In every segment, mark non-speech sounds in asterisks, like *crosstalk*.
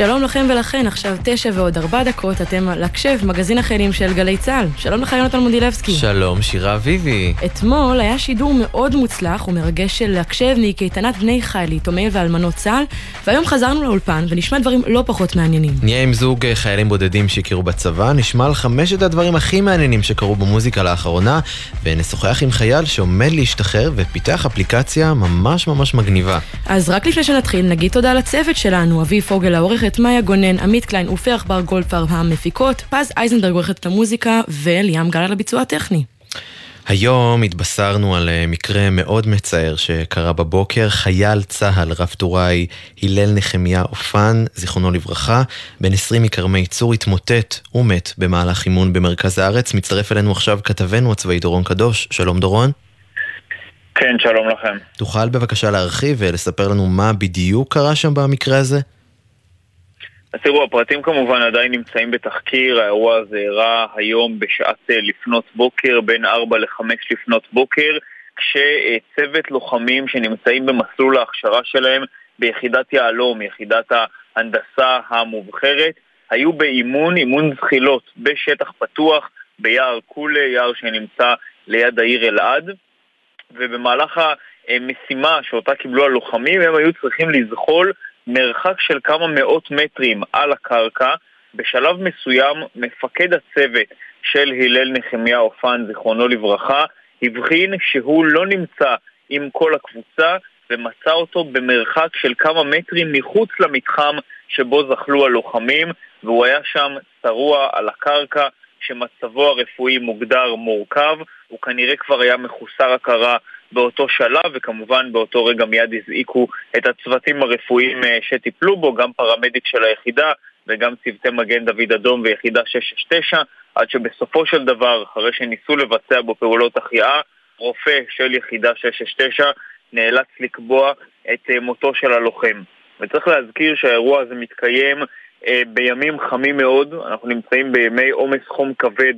שלום לכם ולכן, עכשיו תשע ועוד ארבע דקות, אתם על הקשב, מגזין החיילים של גלי צה"ל. שלום לך יונתן מודילבסקי. שלום, שירה אביבי. אתמול היה שידור מאוד מוצלח ומרגש של הקשב מקייטנת בני חייל, יתומי ואלמנות צה"ל, והיום חזרנו לאולפן ונשמע דברים לא פחות מעניינים. נהיה עם זוג אה, חיילים בודדים שהכירו בצבא, נשמע על חמשת הדברים הכי מעניינים שקרו במוזיקה לאחרונה, ונשוחח עם חייל שעומד להשתחרר ופיתח אפליקציה ממש ממש מגניבה. אז רק לפני שנתחיל, נגיד תודה לצוות שלנו, אביב פוגל העורכת, מאיה גונן, עמית קליין ופרח בר גולדפר המפיקות, פז אייזנברג עורכת את המוזיקה, וליאם גל על הביצוע הטכני. היום התבשרנו על אה, מקרה מאוד מצער שקרה בבוקר. חייל צה"ל, רב טוראי הלל נחמיה אופן, זיכרונו לברכה, בן 20 מכרמי צור, התמוטט ומת במהלך אימון במרכז הארץ. מצטרף אלינו עכשיו כתבנו הצבאי דורון קדוש. שלום דורון. כן, שלום לכם. תוכל בבקשה להרחיב ולספר לנו מה בדיוק קרה שם במקרה הזה? אז תראו, הפרטים כמובן עדיין נמצאים בתחקיר, האירוע הזה אירע היום בשעת אה, לפנות בוקר, בין 4 ל-5 לפנות בוקר, כשצוות לוחמים שנמצאים במסלול ההכשרה שלהם ביחידת יהלום, יחידת ההנדסה המובחרת, היו באימון, אימון זחילות בשטח פתוח, ביער קולה, יער שנמצא ליד העיר אלעד, ובמהלך המשימה שאותה קיבלו הלוחמים, הם היו צריכים לזחול מרחק של כמה מאות מטרים על הקרקע. בשלב מסוים מפקד הצוות של הלל נחמיה אופן, זיכרונו לברכה, הבחין שהוא לא נמצא עם כל הקבוצה ומצא אותו במרחק של כמה מטרים מחוץ למתחם שבו זחלו הלוחמים והוא היה שם שרוע על הקרקע שמצבו הרפואי מוגדר מורכב, הוא כנראה כבר היה מחוסר הכרה באותו שלב, וכמובן באותו רגע מיד הזעיקו את הצוותים הרפואיים אה, שטיפלו בו, גם פרמדיק של היחידה וגם צוותי מגן דוד אדום ויחידה 669, עד שבסופו של דבר, אחרי שניסו לבצע בו פעולות החייאה, רופא של יחידה 669 נאלץ לקבוע את אה, מותו של הלוחם. וצריך להזכיר שהאירוע הזה מתקיים אה, בימים חמים מאוד, אנחנו נמצאים בימי עומס חום כבד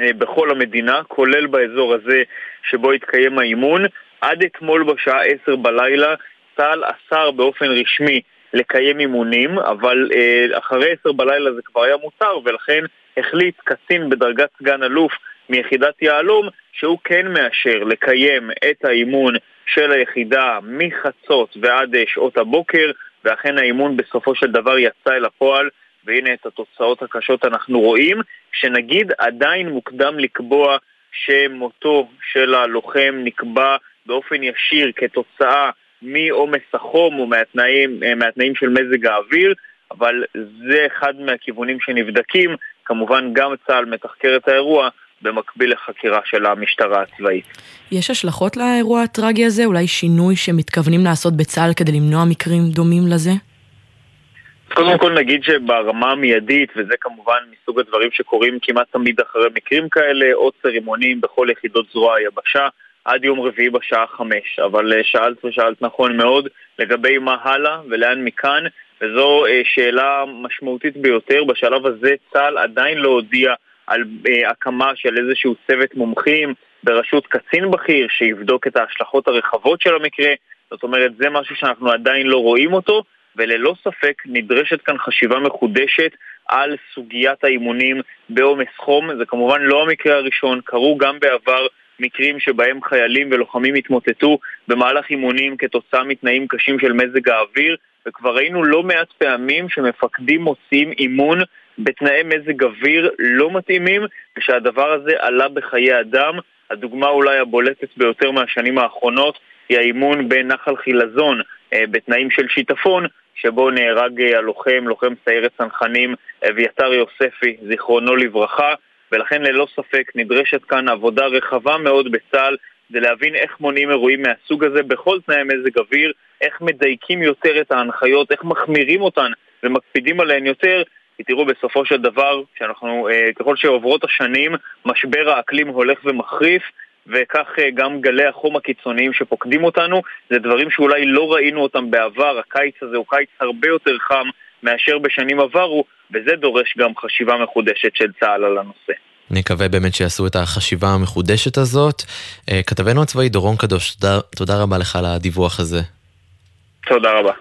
בכל המדינה, כולל באזור הזה שבו התקיים האימון. עד אתמול בשעה עשר בלילה צה"ל אסר באופן רשמי לקיים אימונים, אבל אה, אחרי עשר בלילה זה כבר היה מותר, ולכן החליט קצין בדרגת סגן אלוף מיחידת יהלום שהוא כן מאשר לקיים את האימון של היחידה מחצות ועד אה, שעות הבוקר, ואכן האימון בסופו של דבר יצא אל הפועל והנה את התוצאות הקשות אנחנו רואים, שנגיד עדיין מוקדם לקבוע שמותו של הלוחם נקבע באופן ישיר כתוצאה מעומס החום או מהתנאים, אה, מהתנאים של מזג האוויר, אבל זה אחד מהכיוונים שנבדקים. כמובן גם צה"ל מתחקר את האירוע במקביל לחקירה של המשטרה הצבאית. יש השלכות לאירוע הטרגי הזה? אולי שינוי שמתכוונים לעשות בצה"ל כדי למנוע מקרים דומים לזה? קודם כל נגיד שברמה המיידית, וזה כמובן מסוג הדברים שקורים כמעט תמיד אחרי מקרים כאלה, עוצר אימונים בכל יחידות זרוע היבשה עד יום רביעי בשעה חמש. אבל אה, שאלת ושאלת נכון מאוד לגבי מה הלאה ולאן מכאן, וזו אה, שאלה משמעותית ביותר. בשלב הזה צה"ל עדיין לא הודיע על אה, הקמה של איזשהו צוות מומחים בראשות קצין בכיר שיבדוק את ההשלכות הרחבות של המקרה. זאת אומרת, זה משהו שאנחנו עדיין לא רואים אותו. וללא ספק נדרשת כאן חשיבה מחודשת על סוגיית האימונים בעומס חום. זה כמובן לא המקרה הראשון, קרו גם בעבר מקרים שבהם חיילים ולוחמים התמוטטו במהלך אימונים כתוצאה מתנאים קשים של מזג האוויר, וכבר ראינו לא מעט פעמים שמפקדים מוציאים אימון בתנאי מזג אוויר לא מתאימים, ושהדבר הזה עלה בחיי אדם. הדוגמה אולי הבולטת ביותר מהשנים האחרונות היא האימון בנחל חילזון בתנאים של שיטפון, שבו נהרג אה, הלוחם, לוחם סיירת צנחנים אביתר יוספי, זיכרונו לברכה, ולכן ללא ספק נדרשת כאן עבודה רחבה מאוד בצה"ל זה להבין איך מונעים אירועים מהסוג הזה בכל תנאי מזג אוויר, איך מדייקים יותר את ההנחיות, איך מחמירים אותן ומקפידים עליהן יותר, כי תראו בסופו של דבר, שאנחנו, אה, ככל שעוברות השנים, משבר האקלים הולך ומחריף, וכך אה, גם גלי החום הקיצוניים שפוקדים אותנו, זה דברים שאולי לא ראינו אותם בעבר, הקיץ הזה הוא קיץ הרבה יותר חם מאשר בשנים עברו, וזה דורש גם חשיבה מחודשת של צה"ל על הנושא. נקווה באמת שיעשו את החשיבה המחודשת הזאת. אה, כתבנו הצבאי דורון קדוש, תודה, תודה רבה לך על הדיווח הזה. תודה רבה.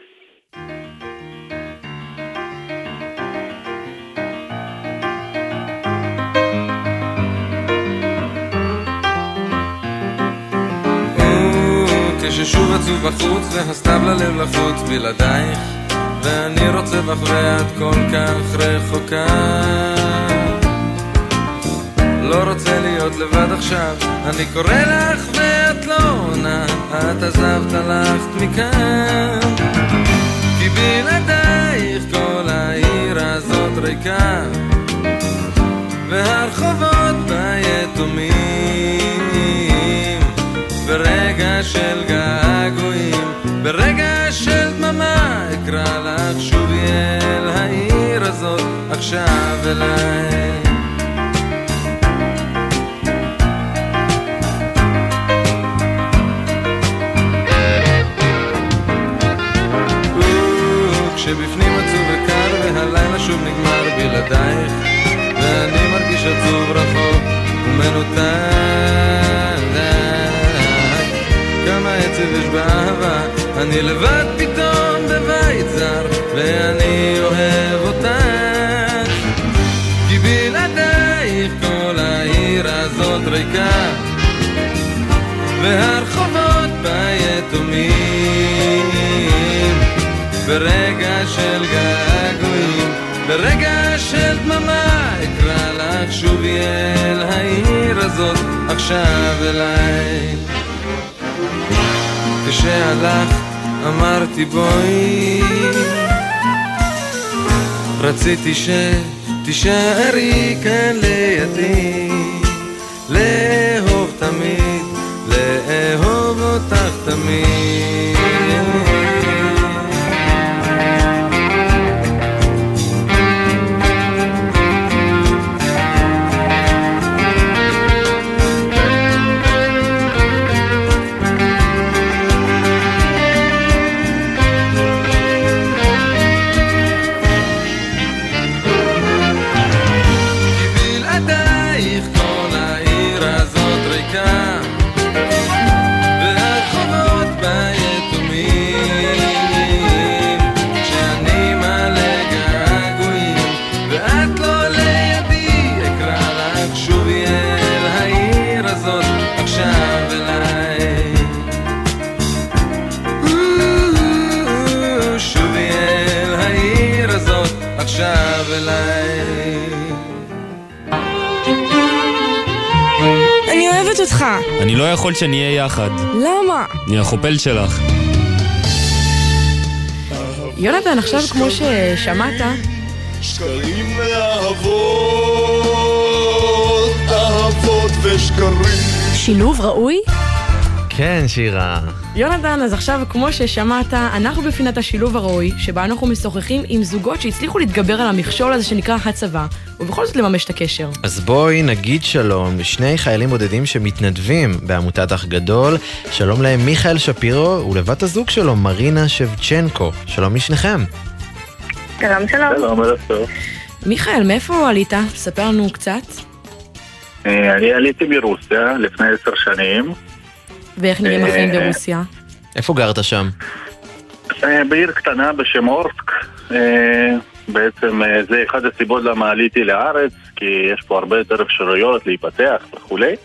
כששוב עצוב בחוץ והסתיו ללב לחוץ בלעדייך ואני רוצה בך ואת כל כך רחוקה. לא רוצה להיות לבד עכשיו אני קורא לך ואת לא עונה את עזבת הלכת מכאן. כי בלעדייך כל העיר הזאת ריקה והרחובות ביתומים ברגע של געגועים ברגע של דממה אקרא לך שובי אל העיר הזאת עכשיו אליי. כשבפנים עצוב וקר והלילה שוב נגמר בלעדייך ואני מרגיש עצוב רחוק ומנותק יש באהבה. אני לבד פתאום בבית זר ואני אוהב אותך. כי בלעדייך כל העיר הזאת ריקה והרחובות ביתומים. ברגע של געגועים, ברגע של דממה אקרא לך שובי אל העיר הזאת עכשיו אליי כשהלכת אמרתי בואי. רציתי שתישארי כאן לידי לאהוב תמיד, לאהוב אותך תמיד אני לא יכול שנהיה יחד. למה? אני החופל שלך. יונתן, עכשיו כמו ששמעת... שקרים ואהבות, אהבות ושקרים. שילוב ראוי? כן, שירה. יונתן, אז עכשיו, כמו ששמעת, אנחנו בפינת השילוב הראוי, שבה אנחנו משוחחים עם זוגות שהצליחו להתגבר על המכשול הזה שנקרא הצבא, ובכל זאת לממש את הקשר. אז בואי נגיד שלום לשני חיילים בודדים שמתנדבים בעמותת אח גדול. שלום להם מיכאל שפירו ולבת הזוג שלו, מרינה שבצ'נקו. שלום לשניכם. שלום, שלום. שלום, ערב טוב. מיכאל, מאיפה עלית? ספר לנו קצת. אני עליתי מרוסיה לפני עשר שנים. ואיך נראים אה, החיים ברוסיה? איפה גרת שם? אה, בעיר קטנה בשם אורסק. אה, בעצם זה אחד הסיבות למה עליתי לארץ, כי יש פה הרבה יותר אפשרויות להיפתח וכולי.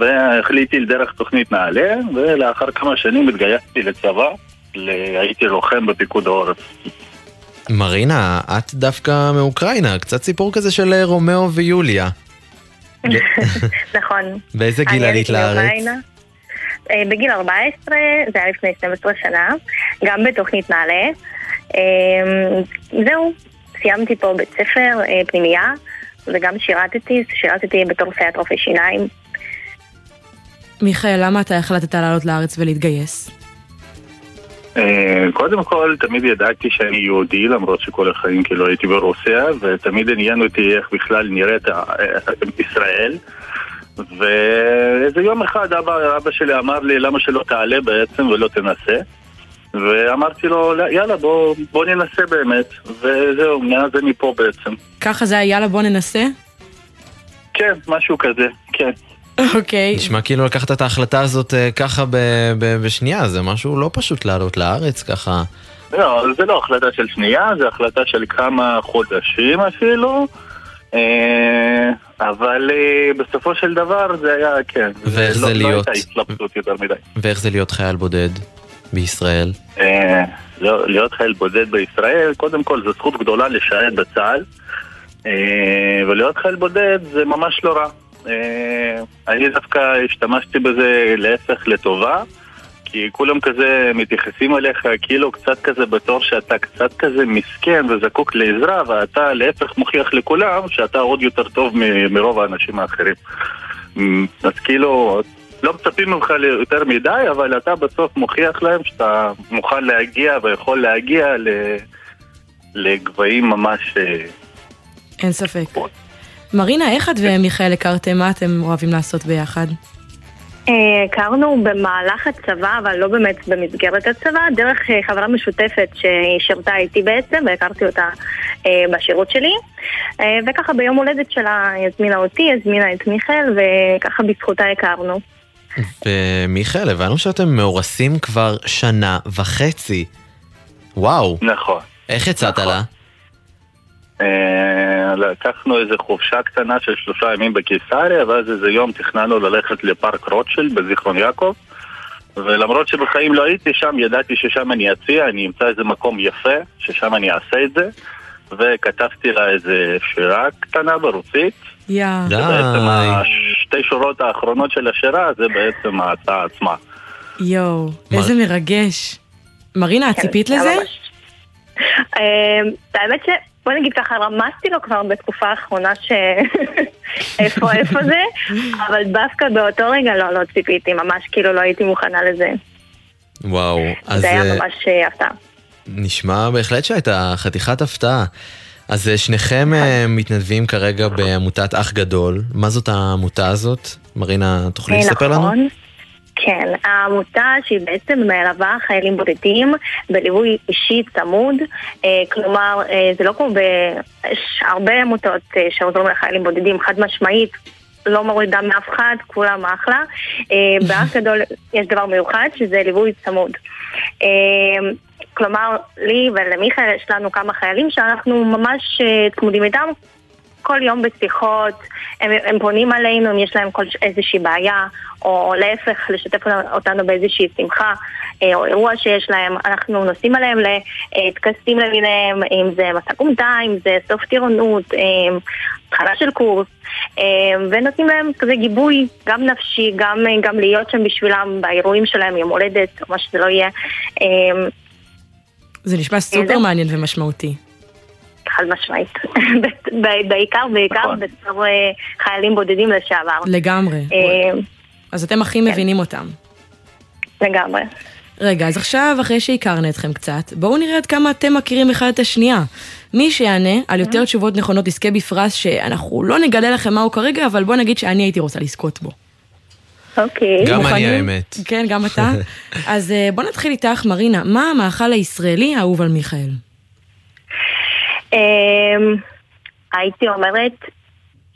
והחלטתי דרך תוכנית נעל"ה, ולאחר כמה שנים התגייסתי לצבא, הייתי לוחם בפיקוד העורף. מרינה, את דווקא מאוקראינה, קצת סיפור כזה של רומאו ויוליה. *laughs* *laughs* נכון. באיזה גיל עלית לארץ? אה, בגיל 14, זה היה לפני 12 שנה, גם בתוכנית נעל"ה. אה, זהו, סיימתי פה בית ספר, אה, פנימייה, וגם שירתתי, שירתתי בתור סייעת רופא שיניים. מיכאל, למה אתה החלטת לעלות לארץ ולהתגייס? קודם כל, תמיד ידעתי שאני יהודי, למרות שכל החיים כאילו הייתי ברוסיה, ותמיד עניין אותי איך בכלל נראית ישראל. ואיזה יום אחד אבא, אבא שלי אמר לי למה שלא תעלה בעצם ולא תנסה ואמרתי לו יאללה בוא, בוא ננסה באמת וזהו, מאז אני פה בעצם ככה זה היה יאללה בוא ננסה? כן, משהו כזה, כן אוקיי. Okay. נשמע כאילו לקחת את ההחלטה הזאת uh, ככה ב- ב- בשנייה, זה משהו לא פשוט לעלות לארץ ככה. לא, זה לא החלטה של שנייה, זה החלטה של כמה חודשים אפילו. Uh, אבל אה, בסופו של דבר זה היה, כן. ואיך זה לא, לא להיות? הייתה התלבטות יותר מדי. ואיך זה להיות חייל בודד בישראל? אה, לא- להיות חייל בודד בישראל, קודם כל זו זכות גדולה לשרת בצה"ל, אה, ולהיות חייל בודד זה ממש לא רע. אה, אני דווקא השתמשתי בזה להפך לטובה, כי כולם כזה מתייחסים אליך כאילו קצת כזה בתור שאתה קצת כזה מסכן וזקוק לעזרה, ואתה להפך מוכיח לכולם שאתה עוד יותר טוב מ- מרוב האנשים האחרים. אמ, אז כאילו, לא מצפים ממך ליותר מדי, אבל אתה בסוף מוכיח להם שאתה מוכן להגיע ויכול להגיע ל... לגבהים ממש... אה, אין ספק. מרינה, איך את ומיכאל הכרתם? מה אתם אוהבים לעשות ביחד? אה, הכרנו במהלך הצבא, אבל לא באמת במסגרת הצבא, דרך אה, חברה משותפת שהיא שירתה איתי בעצם, והכרתי אותה אה, בשירות שלי. וככה ביום הולדת שלה היא הזמינה אותי, הזמינה את מיכאל, וככה בזכותה הכרנו. ומיכאל, הבנו שאתם מאורסים כבר שנה וחצי. וואו, נכון. איך יצאת לה? אה, לקחנו איזה חופשה קטנה של שלושה ימים בקיסריה, ואז איזה יום תכננו ללכת לפארק רוטשילד בזיכרון יעקב. ולמרות שבחיים לא הייתי שם, ידעתי ששם אני אציע, אני אמצא איזה מקום יפה, ששם אני אעשה את זה. וכתבתי לה איזה שירה קטנה ברוסית. יא. בעצם השתי שורות האחרונות של השירה זה בעצם ההצעה עצמה. יואו, איזה מרגש. מרינה, את ציפית לזה? אה, האמת ש... בוא נגיד ככה, רמזתי לו כבר בתקופה האחרונה ש... *laughs* איפה, איפה זה, אבל דווקא באותו רגע לא, לא ציפיתי, ממש כאילו לא הייתי מוכנה לזה. וואו, אז זה היה אה, ממש אה, הפתעה. נשמע בהחלט שהייתה חתיכת הפתעה. אז אה, שניכם אה, מתנדבים כרגע בעמותת אח גדול. מה זאת העמותה הזאת? מרינה, תוכלי לספר לנו? נכון. כן, העמותה שהיא בעצם מלווה חיילים בודדים בליווי אישי צמוד, אה, כלומר אה, זה לא כמו ב... יש הרבה עמותות אה, שעוזרים לחיילים בודדים, חד משמעית, לא מורידה מאף אחד, כולם אחלה. באח *laughs* גדול יש דבר מיוחד שזה ליווי צמוד. כלומר, לי ולמיכאל יש לנו כמה חיילים שאנחנו ממש צמודים איתם כל יום בשיחות, הם, הם פונים עלינו אם יש להם כל, איזושהי בעיה, או להפך, לשתף אותנו באיזושהי שמחה, אה, או אירוע שיש להם, אנחנו נוסעים עליהם לטקסים למיניהם, אם זה מסע כומתה, אם זה סוף טירונות, אה, התחלה של קורס, אה, ונותנים להם כזה גיבוי, גם נפשי, גם, גם להיות שם בשבילם באירועים שלהם, יום הולדת, או מה שזה לא יהיה. זה נשמע סופר. מעניין ומשמעותי. חד משמעית. *laughs* ב- בעיקר, בעיקר נכון. בתור אה, חיילים בודדים לשעבר. לגמרי. אה, אז אתם הכי מבינים אותם. לגמרי. רגע, אז עכשיו, אחרי שהכרנו אתכם קצת, בואו נראה עד כמה אתם מכירים אחד את השנייה. מי שיענה על יותר תשובות נכונות יזכה בפרס שאנחנו לא נגלה לכם מהו כרגע, אבל בוא נגיד שאני הייתי רוצה לזכות בו. אוקיי. גם אני? האמת. כן, גם אתה. *laughs* אז אה, בוא נתחיל איתך, מרינה. מה המאכל הישראלי האהוב על מיכאל? אמ, הייתי אומרת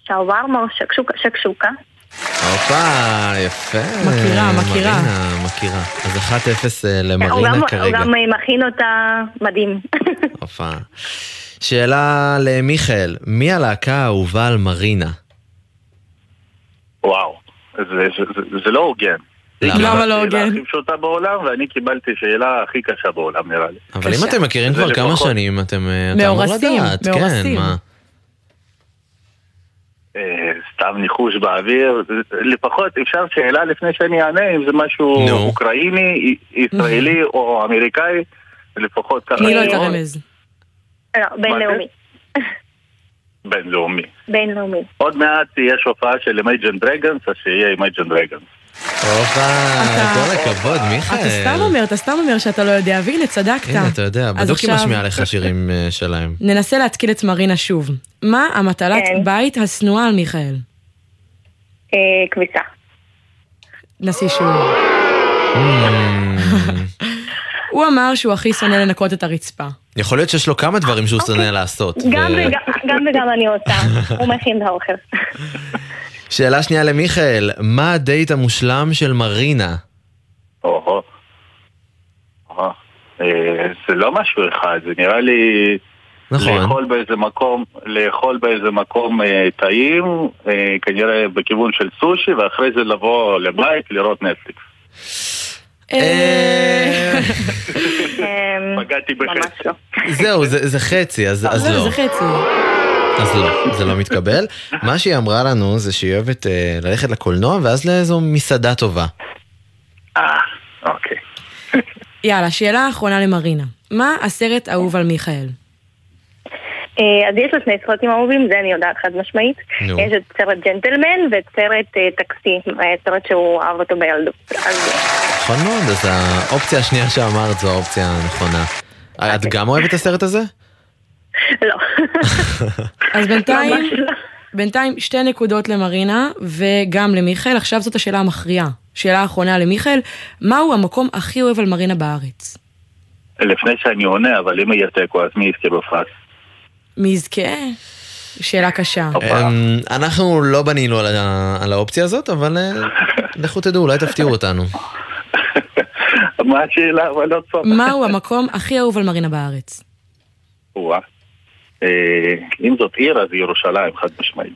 שווארמה או שקשוקה, שקשוקה. הופה, יפה. מכירה, מכירה. מרינה, מכירה. אז 1-0 אה, למרינה כרגע. הוא גם אה, מכין אותה מדהים. *laughs* הופה. שאלה למיכאל, מי הלהקה האהובה על מרינה? וואו, זה, זה, זה, זה לא הוגן. למה? היא למה לא השאלה הוגן? הכי פשוטה בעולם, ואני קיבלתי שאלה הכי קשה בעולם נראה לי. אבל אם. אתם מכירים כבר כמה שנים, אתם אה, אמור לדעת. כן, מאורסים. מה? אה, סתם ניחוש באוויר, לפחות אפשר שאלה לפני שאני אענה, אם זה משהו נו. אוקראיני, ישראלי או אמריקאי, לפחות ככה. תני לו את. הרמז. לא, בינלאומי. בינלאומי. בינלאומי. עוד מעט יש הופעה של Imagine Dragons, אז שיהיה Imagine Dragons. הופה, כל הכבוד, מיכאל. אתה סתם אומר, אתה סתם אומר שאתה לא יודע, והנה, צדקת. הנה, אתה יודע, אז בדוק היא משמיעה לך שירים אה, שלהם. ננסה להתקיל את מרינה שוב. מה המטלת כן. בית השנואה על מיכאל? אה, כביסה. נסי שוב. Mm, הוא אמר שהוא הכי שונא לנקות את הרצפה. יכול להיות שיש לו כמה דברים שהוא שונא לעשות. גם ו- וגם- גם וגם אני עושה. הוא מכין את האוכל. *laughs* שאלה שנייה למיכאל, מה הדייט המושלם של מרינה? או-הו. אה, זה לא משהו אחד, זה נראה לי נכון. לאכול באיזה מקום, לאכול באיזה מקום אה, טעים, אה, כנראה בכיוון של סושי, ואחרי זה לבוא לבית לראות נטפליקס. אה, אמ, *laughs* פגעתי בחצי. לא. זהו, זה זה חצי, אז אז זהו, לא. זה חצי. אז לא, זה לא מתקבל. *laughs* מה שהיא אמרה לנו זה שהיא אוהבת אה, ללכת לקולנוע ואז לאיזו מסעדה טובה. אה, אוקיי. *laughs* יאללה, שאלה אחרונה למרינה. מה הסרט האהוב על מיכאל? אה, אז יש לו שני סרטים אהובים, זה אני יודעת חד משמעית. יש את סרט ג'נטלמן ואת סרט אה, טקסי, אה, סרט שהוא אהב אותו בילדות. נכון מאוד, אז האופציה השנייה שאמרת זו האופציה הנכונה. את גם אוהבת את הסרט הזה? לא. אז בינתיים, לא. בינתיים שתי נקודות למרינה וגם למיכאל. עכשיו זאת השאלה המכריעה. שאלה אחרונה למיכאל, מהו המקום הכי אוהב על מרינה בארץ? לפני שאני עונה, אבל אם יהיה תיקו, אז מי יזכה בפרס? מי יזכה? שאלה קשה. אמ, אנחנו לא בנינו על האופציה הזאת, אבל אה, *laughs* לכו תדעו, אולי תפתיעו אותנו. *laughs* מה השאלה? אבל לא צוחק. מהו המקום הכי אהוב על מרינה בארץ? אה, אם זאת עיר, אז ירושלים, חד משמעית.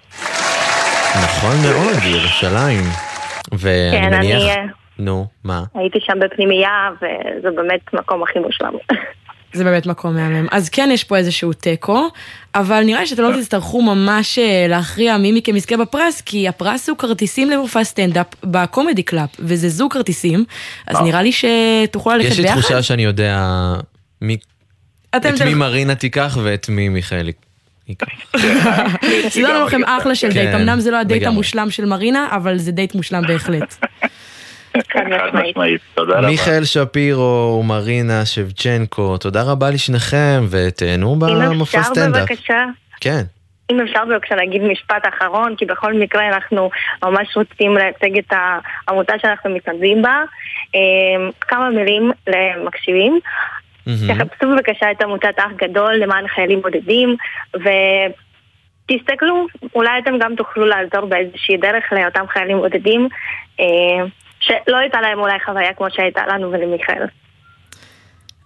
נכון מאוד, ירושלים. ואני כן, אני מניח... אה, נו, מה? הייתי שם בפנימייה, וזה באמת מקום הכי מושלם. זה באמת מקום מהמם. אז כן, יש פה איזשהו תיקו, אבל נראה לי שאתם לא תצטרכו ממש אה, להכריע מי מכם יזכה בפרס, כי הפרס הוא כרטיסים למופע סטנדאפ ב Comedy Club, וזה זוג כרטיסים, אז נראה לי שתוכלו ללכת יש לי ביחד. תחושה שאני יודע מי- אתם את מי מרינה תיקח ואת מי מיכאל ייקח. סידרנו *laughs* לכם אחלה של דייט, כן, אמנם זה לא הדייט. המושלם של מרינה, אבל זה דייט מושלם בהחלט. מיכאל שפירו ומרינה שבצ'נקו, תודה רבה לשניכם ותהנו אם במופע אפשר סטנדאפ. בבקשה, כן. אם אפשר בבקשה להגיד משפט אחרון, כי בכל מקרה אנחנו ממש רוצים לייצג את העמותה שאנחנו מתנדבים בה. אה, כמה מילים למקשיבים. מהמם. תחפשו בבקשה את עמותת אח גדול למען חיילים בודדים, ותסתכלו, אולי אתם גם תוכלו לעזור באיזושהי דרך לאותם חיילים בודדים, אה, שלא הייתה להם אולי חוויה כמו שהייתה לנו ולמיכאל.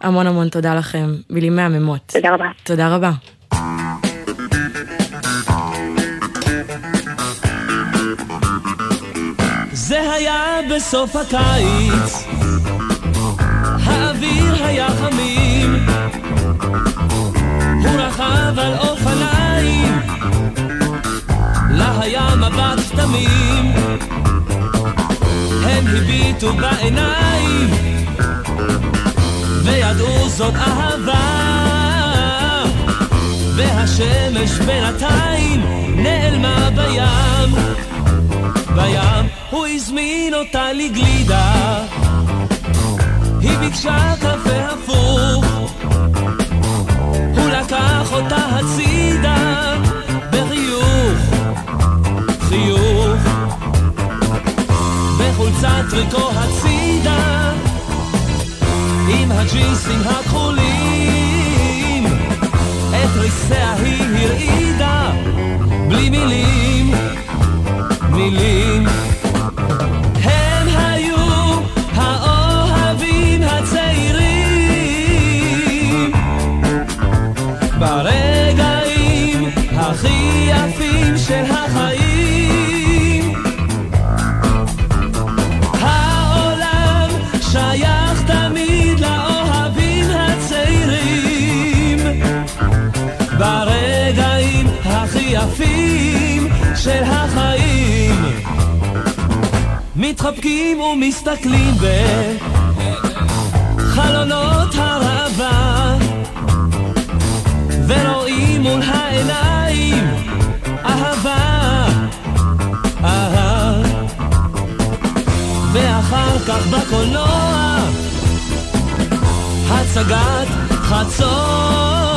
המון המון תודה לכם, מילים מהממות. תודה רבה. תודה רבה. זה היה בסוף הקיץ, האוויר היה חמים, הוא רכב על אופניים, לה היה מבט תמים, הם הביטו בעיניים, וידעו זאת אהבה, והשמש בינתיים נעלמה בים. בים הוא הזמין אותה לגלידה היא ביקשה קפה הפוך. הוא לקח אותה הצידה בחיוך חיוך. בחולצת טריקו הצידה עם הג'ינסים הכחולים. את ריסיה היא הרעידה בלי מילים מילים. מתחבקים ומסתכלים בחלונות הראווה ורואים מול העיניים אהבה, אהה ואחר כך בקולנוע הצגת חצות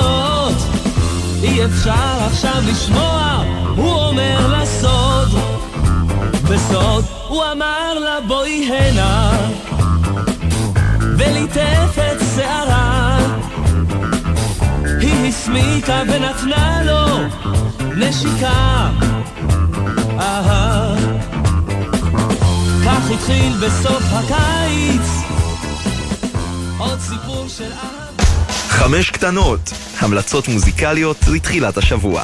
אי אפשר עכשיו לשמוע, הוא אומר לסוד. בסוד הוא אמר לה בואי הנה, וליטף את שערה. היא הסמיקה ונתנה לו נשיקה. אהה. כך התחיל בסוף הקיץ עוד סיפור של אהבה. חמש קטנות, המלצות מוזיקליות לתחילת השבוע.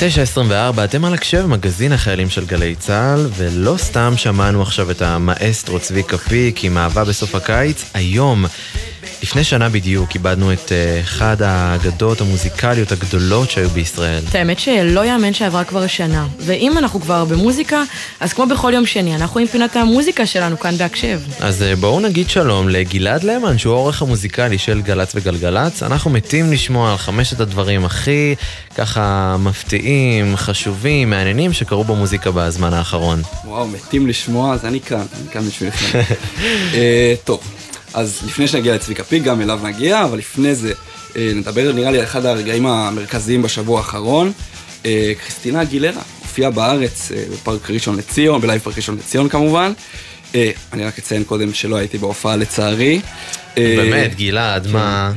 9.24, אתם על הקשב, מגזין החיילים של גלי צה"ל, ולא סתם שמענו עכשיו את המאסטרו צביקה פיק עם אהבה בסוף הקיץ, היום לפני שנה בדיוק איבדנו את uh, אחד האגדות המוזיקליות הגדולות שהיו בישראל. את האמת שלא יאמן שעברה כבר שנה. ואם אנחנו כבר במוזיקה, אז כמו בכל יום שני, אנחנו עם פינת המוזיקה שלנו כאן בהקשב. אז אה, בואו נגיד שלום לגלעד למן, שהוא העורך המוזיקלי של גל"צ וגלגלצ. אנחנו מתים לשמוע על חמשת הדברים הכי ככה מפתיעים, חשובים, מעניינים שקרו במוזיקה בזמן האחרון. וואו, מתים לשמוע, אז אני כאן, אני כאן בשבילכם. אה, *laughs* טוב. אז לפני שנגיע לצביקה פיק, גם אליו נגיע, אבל לפני זה אה, נדבר נראה לי על אחד הרגעים המרכזיים בשבוע האחרון. אה, קריסטינה אגילרה הופיעה בארץ אה, בפארק ראשון לציון, בלייב פארק ראשון לציון כמובן. אני רק אציין קודם שלא הייתי בהופעה לצערי. באמת, גלעד, כן. מה...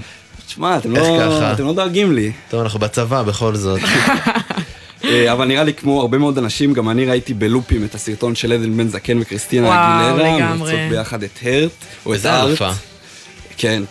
תשמע, אתם, לא, אתם לא דואגים לי. טוב, אנחנו בצבא בכל זאת. *laughs* אבל נראה לי כמו הרבה מאוד אנשים, גם אני ראיתי בלופים את הסרטון של עדן בן זקן וקריסטינה אגילרה, מוצאות ביחד את הרט, או את הארט. כן,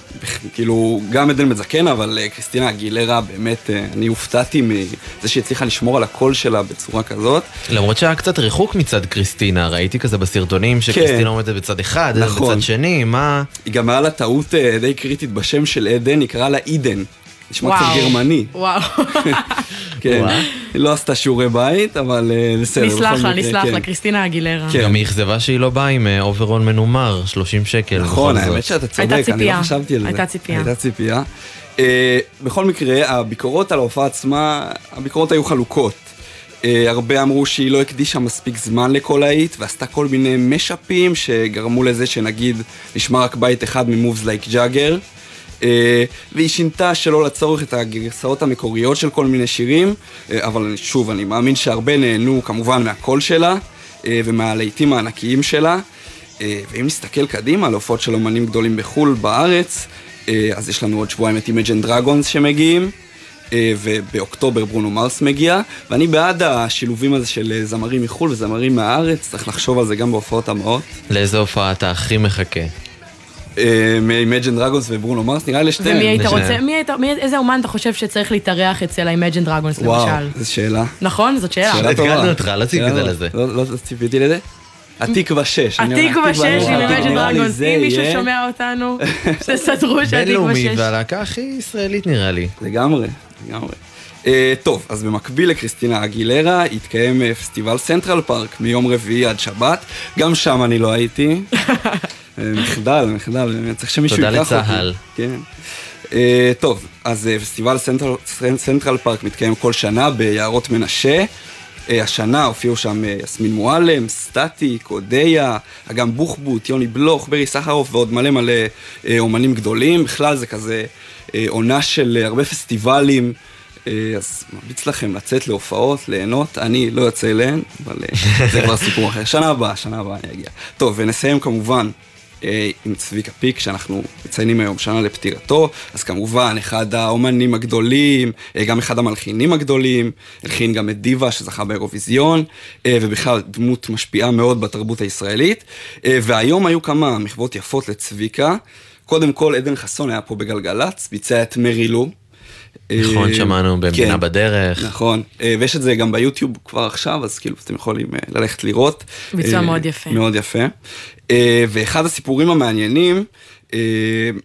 כאילו, גם עדן בן זקן, אבל אה, קריסטינה אגילרה, באמת, אה, אני הופתעתי מזה שהיא הצליחה לשמור על הקול שלה בצורה כזאת. למרות שהיה קצת ריחוק מצד קריסטינה, ראיתי כזה בסרטונים שקריסטינה כן. עומדת בצד אחד, נכון. בצד שני, מה... היא גם היה לה טעות אה, די קריטית בשם של עדן, קראה לה עידן. נשמע קצת גרמני. וואו. *laughs* כן, היא לא עשתה שיעורי בית, אבל אה, בסדר. נסלח לה, נסלח לה, כן. קריסטינה אגילרה. כן. גם היא אכזבה שהיא לא באה עם אוברול אה, מנומר, 30 שקל. נכון, האמת שאתה צודק, אני לא חשבתי על זה. הייתה ציפייה. הייתה ציפייה. אה, בכל מקרה, הביקורות על ההופעה עצמה, הביקורות היו חלוקות. הרבה אמרו שהיא לא הקדישה מספיק זמן לכל האיט, ועשתה כל מיני משאפים שגרמו לזה שנגיד נשמע רק בית אחד Like Jagger. אה, והיא שינתה שלא לצורך את הגרסאות המקוריות של כל מיני שירים, אה, אבל שוב, אני מאמין שהרבה נהנו כמובן מהקול שלה אה, ומהלהיטים הענקיים שלה. ואם נסתכל קדימה על הופעות של אומנים גדולים בחו"ל, בארץ, אז יש לנו עוד שבועיים את Imagine Dragons שמגיעים. ובאוקטובר ברונו מרס מגיע, ואני בעד השילובים הזה של זמרים מחו"ל וזמרים מהארץ, צריך לחשוב על זה גם בהופעות המאות. לאיזה הופעה אתה הכי מחכה? מ-Imagine Dragons וברונו מרס, נראה לי שתיהן. ומי היית רוצה, מי היית, מי, איזה אומן אתה חושב שצריך להתארח אצל ה-Imagine Dragons למשל? וואו, זו שאלה. נכון, זאת שאלה. שאלה טובה. התגענו אותך, לא ציפית לזה. לא, לא ציפיתי לזה. התקווה 6. התקווה 6 עם Imagine Dragons, אם מישהו שומע אותנו, *laughs* תסדרו שהתקווה 6. בינלאומי והלהקה הכי ישראלית נראה לי. לגמרי, לגמרי. טוב, אז במקביל לקריסטינה אגילרה התקיים פסטיבל סנטרל פארק מיום רביעי עד שבת, גם שם אני לא הייתי. *laughs* מחדל, מחדל, צריך שמישהו ייקח אותי. תודה לצה"ל. כן. אה, טוב, אז אה, פסטיבל סנטרל, פארק מתקיים כל שנה ביערות מנשה. אה, השנה הופיעו שם יסמין מועלם, סטטיק, אודיה, אגם בוחבוט, יוני בלוך, ברי סחרוף ועוד מלא מלא אומנים גדולים. בכלל זה כזה עונה של הרבה פסטיבלים. אז ממליץ לכם לצאת להופעות, ליהנות, אני לא יוצא אליהן, אבל זה כבר סיפור אחר. שנה הבאה, שנה הבאה אני אגיע. טוב, ונסיים כמובן אה, עם צביקה פיק, שאנחנו מציינים היום שנה לפטירתו, אז כמובן, אחד האומנים הגדולים, אה, גם אחד המלחינים הגדולים, הלחין גם את דיווה שזכה באירוויזיון, אה, ובכלל דמות משפיעה מאוד בתרבות הישראלית. והיום היו כמה מחוות יפות לצביקה. קודם כל, עדן חסון היה פה בגלגלצ, ביצע את מרי לו. נכון, שמענו במדינה כן, בדרך. נכון, ויש את זה גם ביוטיוב כבר עכשיו, אז כאילו אתם יכולים ללכת לראות. ביצוע מאוד יפה. מאוד יפה. אה, ואחד הסיפורים המעניינים אה,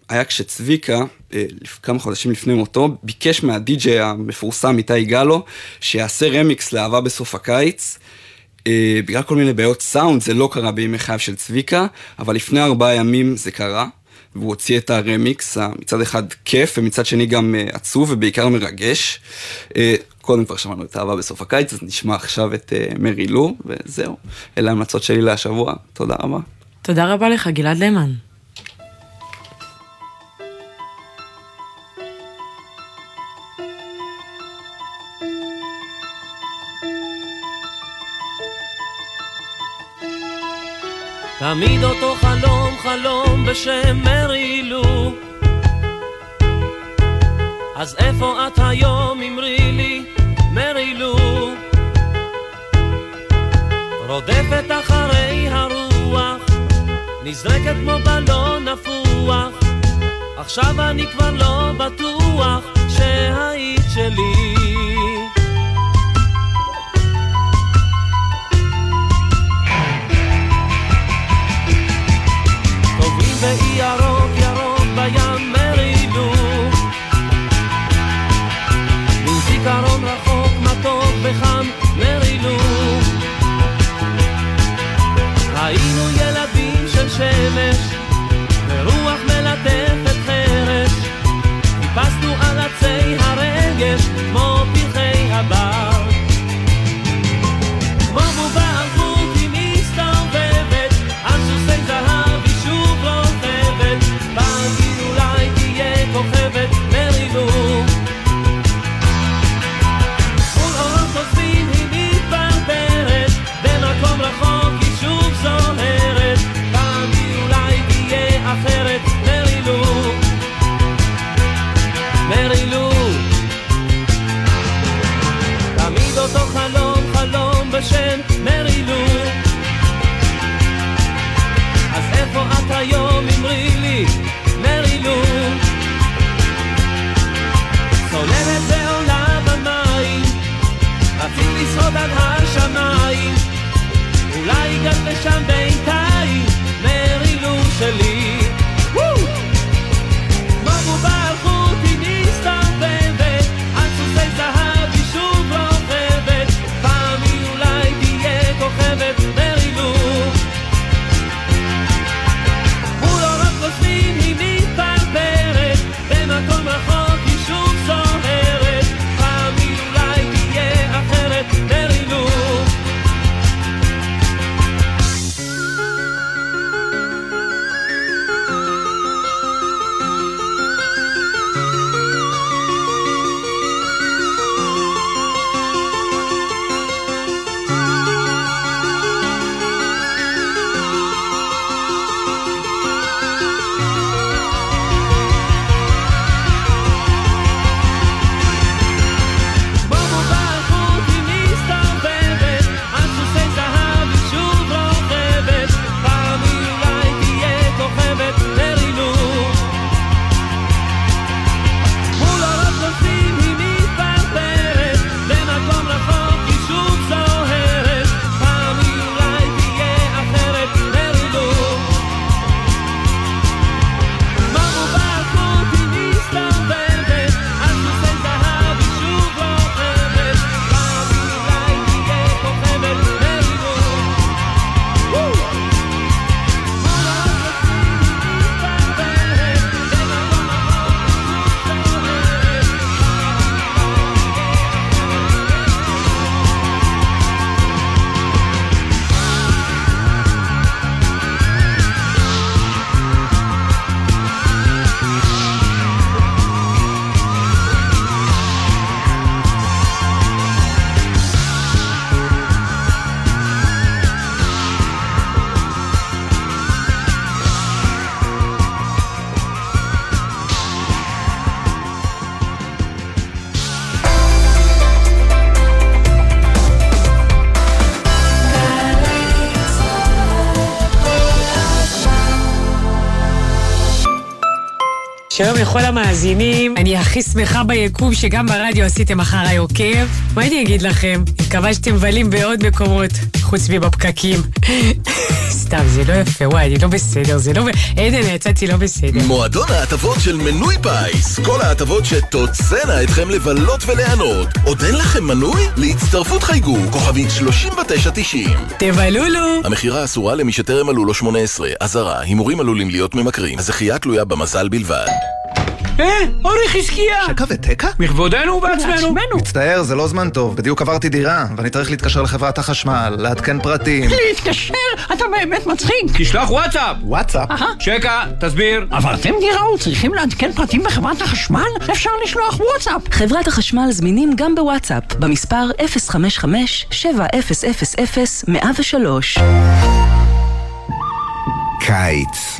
היה כשצביקה, אה, כמה חודשים לפני מותו, ביקש מהדי-ג'יי המפורסם איתי גלו, שיעשה רמיקס לאהבה בסוף הקיץ. בגלל כל מיני בעיות סאונד זה לא קרה בימי חייו של צביקה, אבל לפני ארבעה ימים זה קרה. והוא הוציא את הרמיקס, מצד אחד כיף ומצד שני גם עצוב ובעיקר מרגש. קודם כבר שמענו את אהבה בסוף הקיץ, אז נשמע עכשיו את מרי לו, וזהו. אלה ההמלצות שלי להשבוע, תודה רבה. תודה רבה לך, גלעד למן. תמיד אותו חלום, חלום בשם מרי לו. אז איפה את היום, אמרי לי, מרי לו? רודפת אחרי הרוח נזרקת כמו בלון נפוח, עכשיו אני כבר לא בטוח שהיית שלי. שלום לכל המאזינים, אני הכי שמחה ביקום שגם ברדיו עשיתם אחריי עוקב. מה אני אגיד לכם? מקווה שאתם מבלים בעוד מקומות, חוץ מבפקקים. סתם, זה לא יפה, וואי, אני לא בסדר, זה לא... עדן, יצאתי לא בסדר. מועדון ההטבות של מנוי פיס. כל ההטבות שתוצאנה אתכם לבלות וליהנות. עוד אין לכם מנוי? להצטרפות חייגו, כוכבית 3990. תבלולו! המכירה אסורה למי שטרם מלאו לו 18. אזהרה, הימורים עלולים להיות ממכרים. הזכייה תלויה במזל בלבד. אה, אורי חזקיה! שקע ותקע? מכבודנו ובעצמנו. מצטער, זה לא זמן טוב. בדיוק עברתי דירה, ואני צריך להתקשר לחברת החשמל, לעדכן פרטים. להתקשר? אתה באמת מצחיק. תשלח וואטסאפ. וואטסאפ? שקע, תסביר. עברתם דירה וצריכים לעדכן פרטים בחברת החשמל? אפשר לשלוח וואטסאפ. חברת החשמל זמינים גם בוואטסאפ, במספר 055-7000-103. קיץ.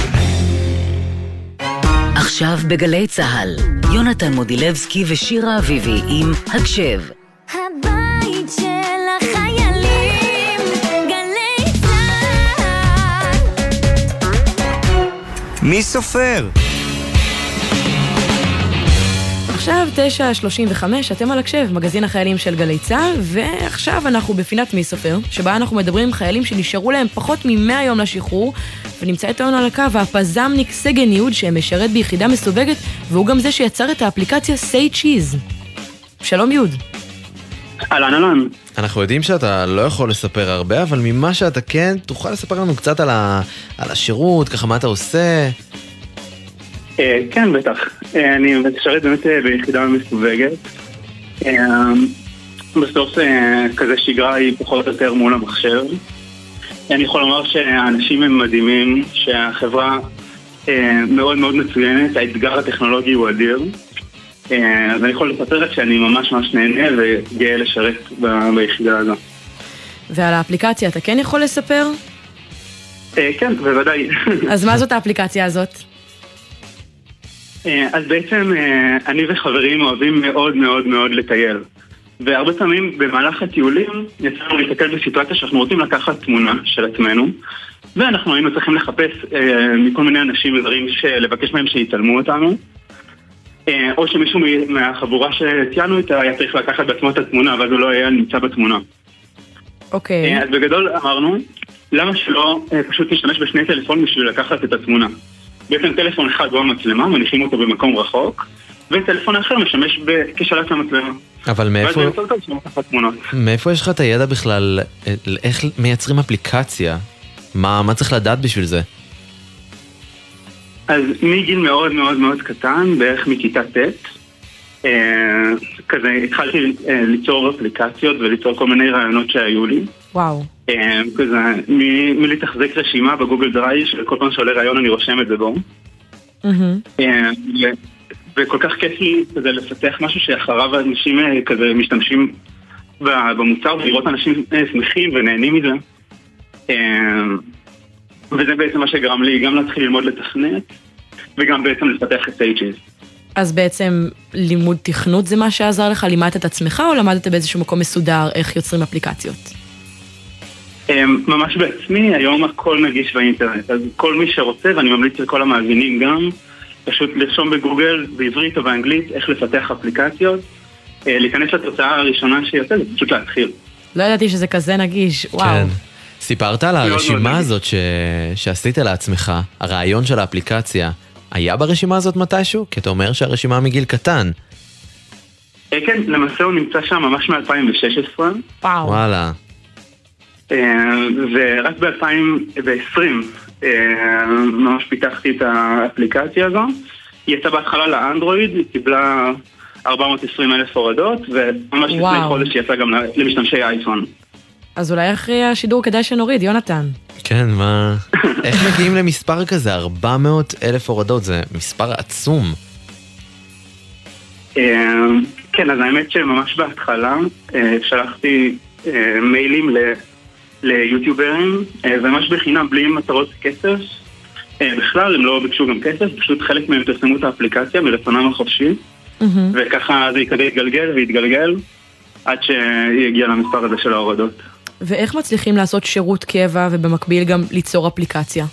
עכשיו בגלי צה"ל, יונתן מודילבסקי ושירה אביבי עם הקשב. הבית של החיילים, גלי צה"ל. מי סופר? עכשיו 9.35, אתם על הקשב, מגזין החיילים של גלי צה"ל, ועכשיו אנחנו בפינת מי סופר, שבה אנחנו מדברים עם חיילים שנשארו להם פחות מ-100 יום לשחרור, ונמצא איתנו על הקו הפזמניק סגן יהוד שמשרת ביחידה מסווגת, והוא גם זה שיצר את האפליקציה Say Cheese. שלום יהוד. אהלן אהלן. אנחנו יודעים שאתה לא יכול לספר הרבה, אבל ממה שאתה כן, תוכל לספר לנו קצת על, ה... על השירות, ככה מה אתה עושה. אה, כן, בטח. אה, אני משרת באמת אה, ביחידה מסווגת. בסוף כזה שגרה היא פחות או יותר מול המחשב. אני יכול לומר שהאנשים הם מדהימים, שהחברה מאוד מאוד מצוינת, האתגר הטכנולוגי הוא אדיר. אז אני יכול לספר רק שאני ממש ממש נהנה וגאה לשרת ב- ביחידה הזו. ועל האפליקציה אתה כן יכול לספר? כן, בוודאי. אז מה זאת האפליקציה הזאת? אה, אז בעצם אה, אני וחברים אוהבים מאוד מאוד מאוד לטייל. והרבה פעמים במהלך הטיולים יצא לנו להתקל בסיטואציה שאנחנו רוצים לקחת תמונה של עצמנו ואנחנו היינו צריכים לחפש אה, מכל מיני אנשים זרים לבקש מהם שיצלמו אותנו אה, או שמישהו מהחבורה שציינו איתה היה צריך לקחת בעצמו את התמונה ואז הוא לא היה נמצא בתמונה. אוקיי. אה, אז בגדול אמרנו, למה שלא אה, פשוט נשתמש בשני טלפונים בשביל לקחת את התמונה? בעצם טלפון אחד הוא המצלמה, מניחים אותו במקום רחוק, וטלפון אחר משמש כשלט למצלמה. אבל ואז מאיפה, תמונות. מאיפה יש לך את הידע בכלל, אה, איך מייצרים אפליקציה? מה, מה צריך לדעת בשביל זה? אז מגיל מאוד מאוד מאוד קטן, בערך מכיתה ט', כזה התחלתי אה, ליצור אפליקציות וליצור כל מיני רעיונות שהיו לי. וואו. אה, כזה, מ- מלתחזק רשימה ב Google Drive, שכל פעם שעולה רעיון אני רושם את זה בו. אה, וכל כך כיף לי כזה לפתח משהו שאחריו אנשים אה, כזה משתמשים במוצר ולראות אנשים אה, שמחים ונהנים מזה. אה, וזה בעצם מה שגרם לי גם להתחיל ללמוד לתכנת וגם בעצם לפתח את סייג'יז. אז בעצם לימוד תכנות זה מה שעזר לך? לימדת את עצמך או למדת באיזשהו מקום מסודר איך יוצרים אפליקציות? אה, ממש בעצמי, היום הכל נגיש באינטרנט, אז כל מי שרוצה, ואני ממליץ לכל המאזינים גם, פשוט לרשום בגוגל, בעברית או באנגלית, איך לפתח אפליקציות, אה, להיכנס לתוצאה הראשונה שיוצאת, זה פשוט להתחיל. לא ידעתי שזה כזה נגיש, וואו. כן. סיפרת על הרשימה. הזאת ש... שעשית לעצמך, הרעיון של האפליקציה, היה ברשימה הזאת מתישהו? כי אתה אומר שהרשימה מגיל קטן. אה, כן, למעשה הוא נמצא שם ממש מ-2016. וואו. וואלה. ורק ב-2020 ממש פיתחתי את האפליקציה הזו. היא יצאה בהתחלה לאנדרואיד, היא קיבלה 420 אלף הורדות, וממש לפני. חודש היא יצאה גם למשתמשי אייפון. אז אולי אחרי השידור כדאי שנוריד, יונתן. כן, מה... *laughs* איך מגיעים למספר כזה? 400 אלף הורדות, זה מספר עצום. אה, כן, אז האמת שממש בהתחלה אה, שלחתי אה, מיילים ל- ליוטיוברים, וממש בחינם, בלי מטרות כסף. בכלל, הם לא ביקשו גם כסף, פשוט חלק מהם פרסמו את האפליקציה מרצונם החופשי, וככה זה כדי להתגלגל והתגלגל, עד שיגיע למספר הזה של ההורדות. ואיך מצליחים לעשות שירות קבע ובמקביל גם ליצור אפליקציה?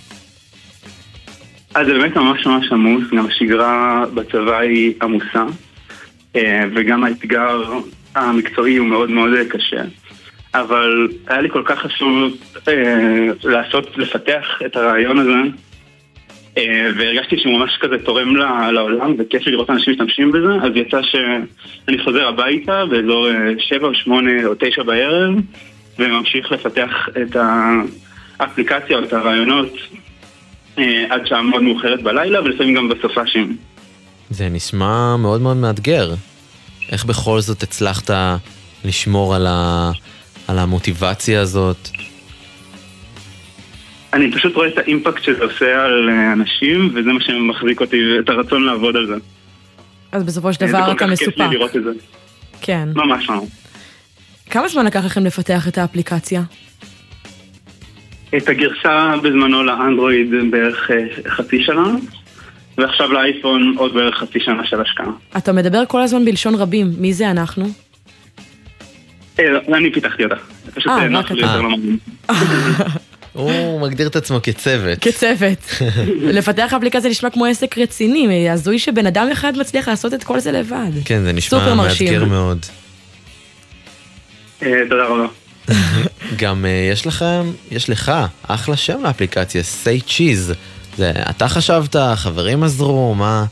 אז זה באמת ממש ממש עמוס, גם השגרה בצבא היא עמוסה, אה, וגם האתגר המקצועי הוא מאוד מאוד קשה. אבל היה לי כל כך חשוב אה, לעשות, לפתח את הרעיון הזה, אה, והרגשתי שהוא ממש כזה תורם לעולם, וכיף לראות אנשים משתמשים בזה, אז יצא שאני חוזר הביתה באזור אה, שבע או שמונה או תשע בערב, וממשיך לפתח את האפליקציה או את הרעיונות אה, עד שעה מאוד מאוחרת בלילה, ולפעמים גם בסופ"שים. זה נשמע מאוד מאוד מאתגר. איך בכל זאת הצלחת לשמור על, ה... על המוטיבציה הזאת? אני פשוט רואה את האימפקט שזה עושה על אה, אנשים, וזה מה שמחזיק אותי, את הרצון לעבוד על זה. אז בסופו של זה דבר כל אתה כך כיף לי מסופק. לראות את זה. כן. ממש ממש. כמה זמן לקח לכם לפתח את האפליקציה? את הגרסה בזמנו לאנדרואיד בערך אה, חצי שנה, ועכשיו לאייפון עוד בערך חצי שנה של השקעה. אתה מדבר כל הזמן בלשון רבים, מי זה אנחנו? אה, אני פיתחתי אותה. פשוט אה, לי. יותר לומר. *laughs* הוא מגדיר את עצמו כצוות. כצוות. *laughs* לפתח אפליקציה נשמע כמו עסק רציני, הזוי שבן אדם אחד מצליח לעשות את כל זה לבד. כן, זה נשמע. מאתגר מאוד. אה, תודה רבה. גם אה, יש לכם, יש לך, אחלה שם לאפליקציה, say cheese. זה, אתה חשבת, חברים עזרו, מה?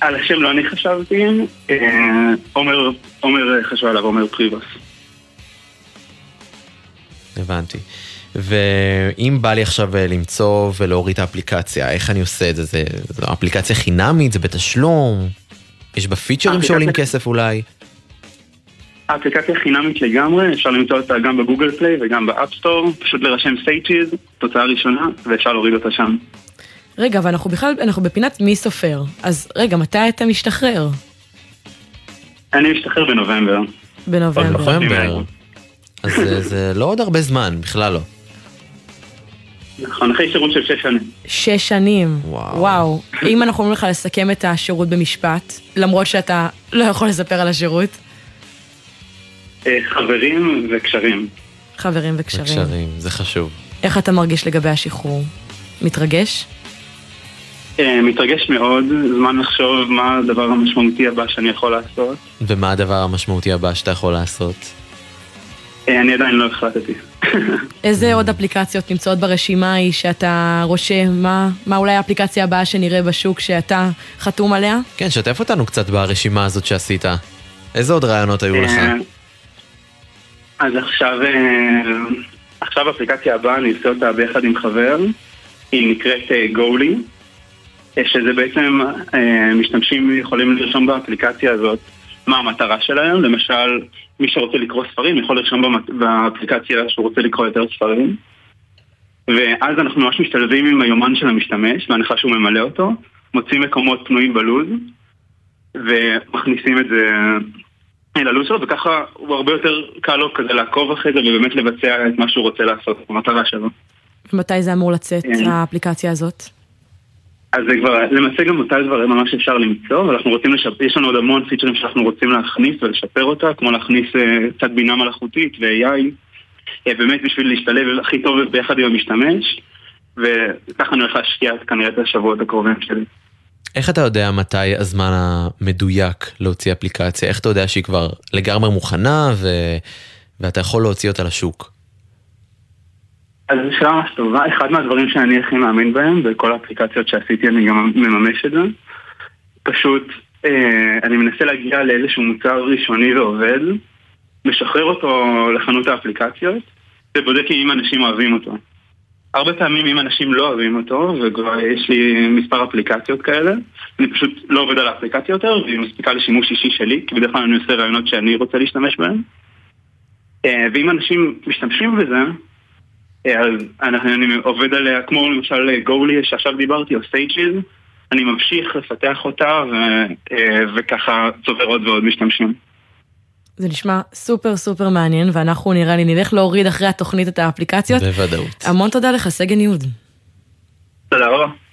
על השם לא אני חשבתי, אה, עומר עומר חשב עליו, עומר פריבוס. הבנתי. ואם בא לי עכשיו למצוא ולהוריד את האפליקציה, איך אני עושה את זה? זה, זו אפליקציה חינמית? זה בתשלום? יש בה פיצ'רים שעולים כסף אולי? האפליקציה חינמית לגמרי, אפשר למצוא אותה גם ב Google Play וגם ב App Store, פשוט לרשום סייצ'יז, תוצאה ראשונה, ואפשר להוריד אותה שם. רגע, אבל אנחנו בכלל, אנחנו בפינת מי סופר. אז רגע, מתי אתה משתחרר? אני משתחרר בנובמבר. בנובמבר. נובמבר. אז זה, זה לא עוד הרבה זמן, בכלל לא. נכון, אחרי שירות של שש שנים. שש שנים. וואו. וואו. אם אנחנו אומרים לך לסכם את השירות במשפט, למרות שאתה לא יכול לספר על השירות, חברים וקשרים. חברים וקשרים. קשרים, זה חשוב. איך אתה מרגיש לגבי השחרור? מתרגש? אה, מתרגש מאוד, זמן לחשוב מה הדבר המשמעותי הבא שאני יכול לעשות. ומה הדבר המשמעותי הבא שאתה יכול לעשות? אה, אני עדיין לא החלטתי. *laughs* איזה עוד אפליקציות נמצאות ברשימה ההיא שאתה רושם? מה, מה אולי האפליקציה הבאה שנראה בשוק שאתה חתום עליה? כן, שתף אותנו קצת ברשימה הזאת שעשית. איזה עוד רעיונות היו לך? אז עכשיו, אה, עכשיו האפליקציה הבאה, אני עושה אותה ביחד עם חבר, היא נקראת אה, גולי, אה, שזה בעצם, משתמשים יכולים לרשום באפליקציה הזאת מה המטרה שלהם, למשל, מי שרוצה לקרוא ספרים יכול לרשום באפליקציה שהוא רוצה לקרוא יותר ספרים, ואז אנחנו ממש משתלבים עם היומן של המשתמש, בהנחה שהוא ממלא אותו, מוצאים מקומות פנויים בלוז, ומכניסים את זה ללו"ז שלו, וככה הוא הרבה יותר קל לו כזה לעקוב אחרי זה ובאמת לבצע את מה שהוא רוצה לעשות, המטרה שלו. ומתי זה אמור לצאת, כן. האפליקציה הזאת? אז זה כבר, למעשה גם אותה דברים ממש אפשר למצוא, ואנחנו רוצים לשפר, יש לנו עוד המון פיצ'רים שאנחנו רוצים להכניס ולשפר אותה, כמו להכניס אה, קצת בינה מלאכותית ו-AI, אה, באמת בשביל להשתלב הכי טוב ביחד עם המשתמש, וככה אני הולך להשקיע כנראה את השבועות הקרובים שלי. איך אתה יודע מתי הזמן המדויק להוציא אפליקציה? איך אתה יודע שהיא כבר לגמרי מוכנה ו... ואתה יכול להוציא אותה לשוק? אז זו שאלה ממש טובה, אחד מהדברים שאני הכי מאמין בהם, בכל האפליקציות שעשיתי אני גם מממש את זה, פשוט אה, אני מנסה להגיע לאיזשהו מוצר ראשוני ועובד, משחרר אותו לחנות האפליקציות, ובודק אם אנשים אוהבים אותו. הרבה פעמים אם אנשים לא אוהבים אותו, וכבר יש לי מספר אפליקציות כאלה, אני פשוט לא עובד על האפליקציה יותר, והיא מספיקה לשימוש אישי שלי, כי בדרך כלל אני עושה רעיונות שאני רוצה להשתמש בהם. אה, ואם אנשים משתמשים בזה, אה, אז אני, עובד עליה, כמו למשל גורלי שעכשיו דיברתי, או סטייג'יז, אני ממשיך לפתח אותה ו, אה, וככה צובר עוד ועוד משתמשים. זה נשמע סופר סופר מעניין, ואנחנו נראה לי נלך להוריד אחרי התוכנית את האפליקציות. בוודאות. המון תודה לך, סגן יהוד. תודה רבה.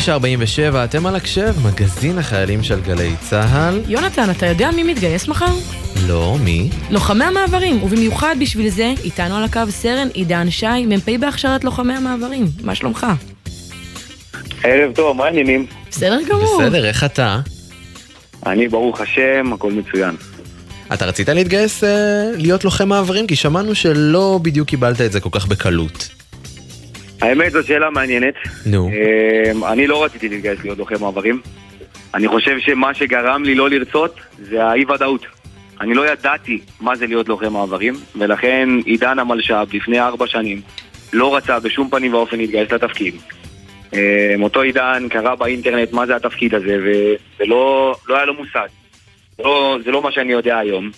947, אתם על הקשב, מגזין החיילים של גלי צה"ל. יונתן, אתה יודע מי מתגייס מחר? לא, מי? לוחמי המעברים, ובמיוחד בשביל זה, איתנו על הקו סרן עידן שי, מ"פ בהכשרת לוחמי המעברים. מה שלומך? ערב טוב, מה העניינים? בסדר גמור. בסדר, איך אתה? אני ברוך השם, הכל מצוין. אתה רצית להתגייס אה, להיות לוחם מעברים? כי שמענו שלא בדיוק קיבלת את זה כל כך בקלות. האמת זו שאלה מעניינת. נו. אמ, אני לא רציתי להתגייס להיות לוחם מעברים. אני חושב שמה שגרם לי לא לרצות זה האי ודאות. אני לא ידעתי מה זה להיות לוחם מעברים, ולכן עידן המלש"ב לפני ארבע שנים לא רצה בשום פנים ואופן להתגייס לתפקיד. אמ, אותו עידן קרא באינטרנט מה זה התפקיד הזה, ולא לא היה לו מושג. לא, זה לא מה שאני יודע היום.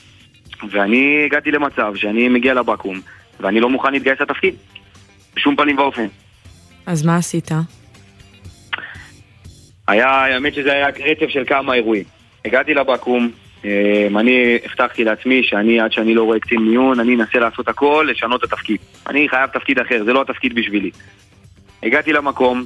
ואני הגעתי למצב שאני מגיע לבקו"ם, ואני לא מוכן להתגייס לתפקיד. בשום פנים ואופן. אז מה עשית? היה, האמת שזה היה רצף של כמה אירועים. הגעתי לבקו"ם, אה, אני הבטחתי לעצמי שאני, עד שאני לא רואה קצין מיון, אני אנסה לעשות הכל, לשנות את התפקיד. אני חייב תפקיד אחר, זה לא התפקיד בשבילי. הגעתי למקום,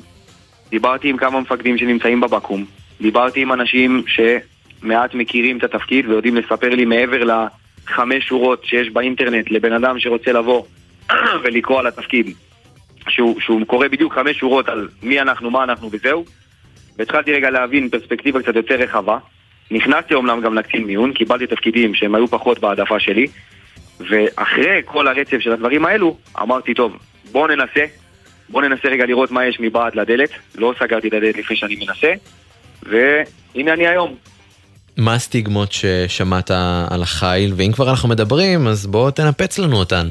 דיברתי עם כמה מפקדים שנמצאים בבקו"ם, דיברתי עם אנשים שמעט מכירים את התפקיד ויודעים לספר לי מעבר לחמש שורות שיש באינטרנט לבן אדם שרוצה לבוא *clears throat* ולקרוא על התפקיד. שהוא, שהוא קורא בדיוק חמש שורות על מי אנחנו, מה אנחנו וזהו. והתחלתי רגע להבין פרספקטיבה קצת יותר רחבה. נכנסתי אומנם גם לקצין מיון, קיבלתי תפקידים שהם היו פחות בהעדפה שלי. ואחרי כל הרצף של הדברים האלו, אמרתי, טוב, בואו ננסה. בואו ננסה רגע לראות מה יש מבעד לדלת. לא סגרתי את הדלת לפני שאני מנסה. והנה אני היום. מה הסטיגמות ששמעת על החיל? ואם כבר אנחנו מדברים, אז בוא תנפץ לנו אותן.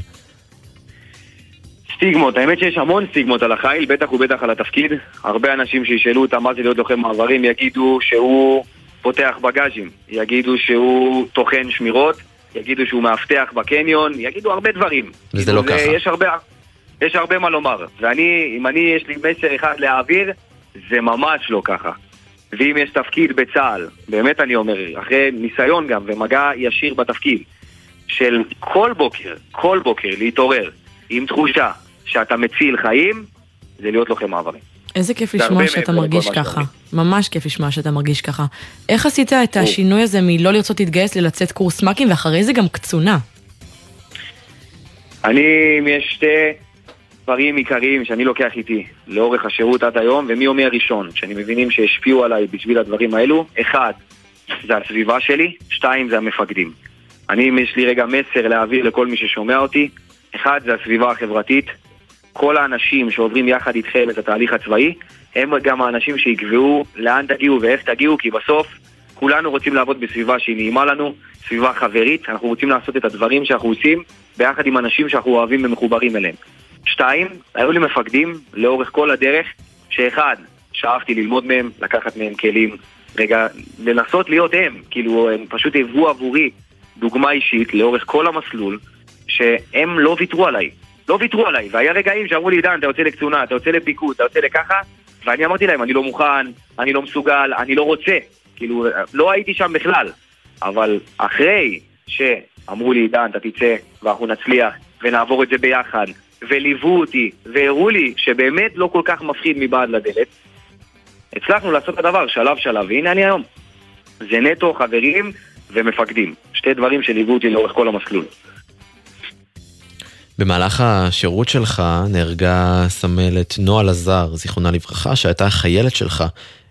סטיגמות, האמת שיש המון סטיגמות על החיל, בטח ובטח על התפקיד. הרבה אנשים שישאלו אותם מה זה להיות לוחם מעברים יגידו שהוא פותח בגאז'ים, יגידו שהוא טוחן שמירות, יגידו שהוא מאבטח בקניון, יגידו הרבה דברים. וזה לא זה- ככה. יש הרבה, יש הרבה מה לומר. ואני, אם אני, יש לי מסר אחד להעביר, זה ממש לא ככה. ואם יש תפקיד בצה"ל, באמת אני אומר, אחרי ניסיון גם ומגע ישיר בתפקיד, של כל בוקר, כל בוקר להתעורר עם תחושה שאתה מציל חיים, זה להיות לוחם מעברים. איזה כיף לשמוע שאתה מרגיש ככה. ממש כיף לשמוע שאתה מרגיש ככה. איך עשית את השינוי הזה מלא לרצות להתגייס ללצאת קורס מ"כים ואחרי זה גם קצונה? אני, יש שתי דברים עיקריים שאני לוקח איתי לאורך השירות עד היום, ומיומי הראשון, שאני מבינים שהשפיעו עליי בשביל הדברים האלו, אחד, זה הסביבה שלי, שתיים, זה המפקדים. אני, אם יש לי רגע מסר להעביר לכל מי ששומע אותי, אחד, זה הסביבה החברתית. כל האנשים שעוברים יחד איתכם את התהליך הצבאי, הם גם האנשים שיקבעו לאן תגיעו ואיך תגיעו, כי בסוף כולנו רוצים לעבוד בסביבה שהיא נעימה לנו, סביבה חברית, אנחנו רוצים לעשות את הדברים שאנחנו עושים ביחד עם אנשים שאנחנו אוהבים ומחוברים אליהם. שתיים, היו לי מפקדים לאורך כל הדרך, שאחד, שאפתי ללמוד מהם, לקחת מהם כלים, רגע, לנסות להיות הם, כאילו, הם פשוט היוו עבורי דוגמה אישית לאורך כל המסלול, שהם לא ויתרו עליי. לא ויתרו עליי, והיה רגעים שאמרו לי, עידן, אתה יוצא לקצונה, אתה יוצא לפיקוד, אתה יוצא לככה, ואני אמרתי להם, אני לא מוכן, אני לא מסוגל, אני לא רוצה. כאילו, לא הייתי שם בכלל. אבל אחרי שאמרו לי, עידן, אתה תצא, ואנחנו נצליח, ונעבור את זה ביחד, וליוו אותי, והראו לי שבאמת לא כל כך מפחיד מבעד לדלת, הצלחנו לעשות את הדבר שלב שלב, והנה אני היום. זה נטו חברים ומפקדים. שתי דברים שליוו אותי לאורך כל המסלול. במהלך השירות שלך נהרגה סמלת נועה לזר, זיכרונה לברכה, שהייתה חיילת שלך.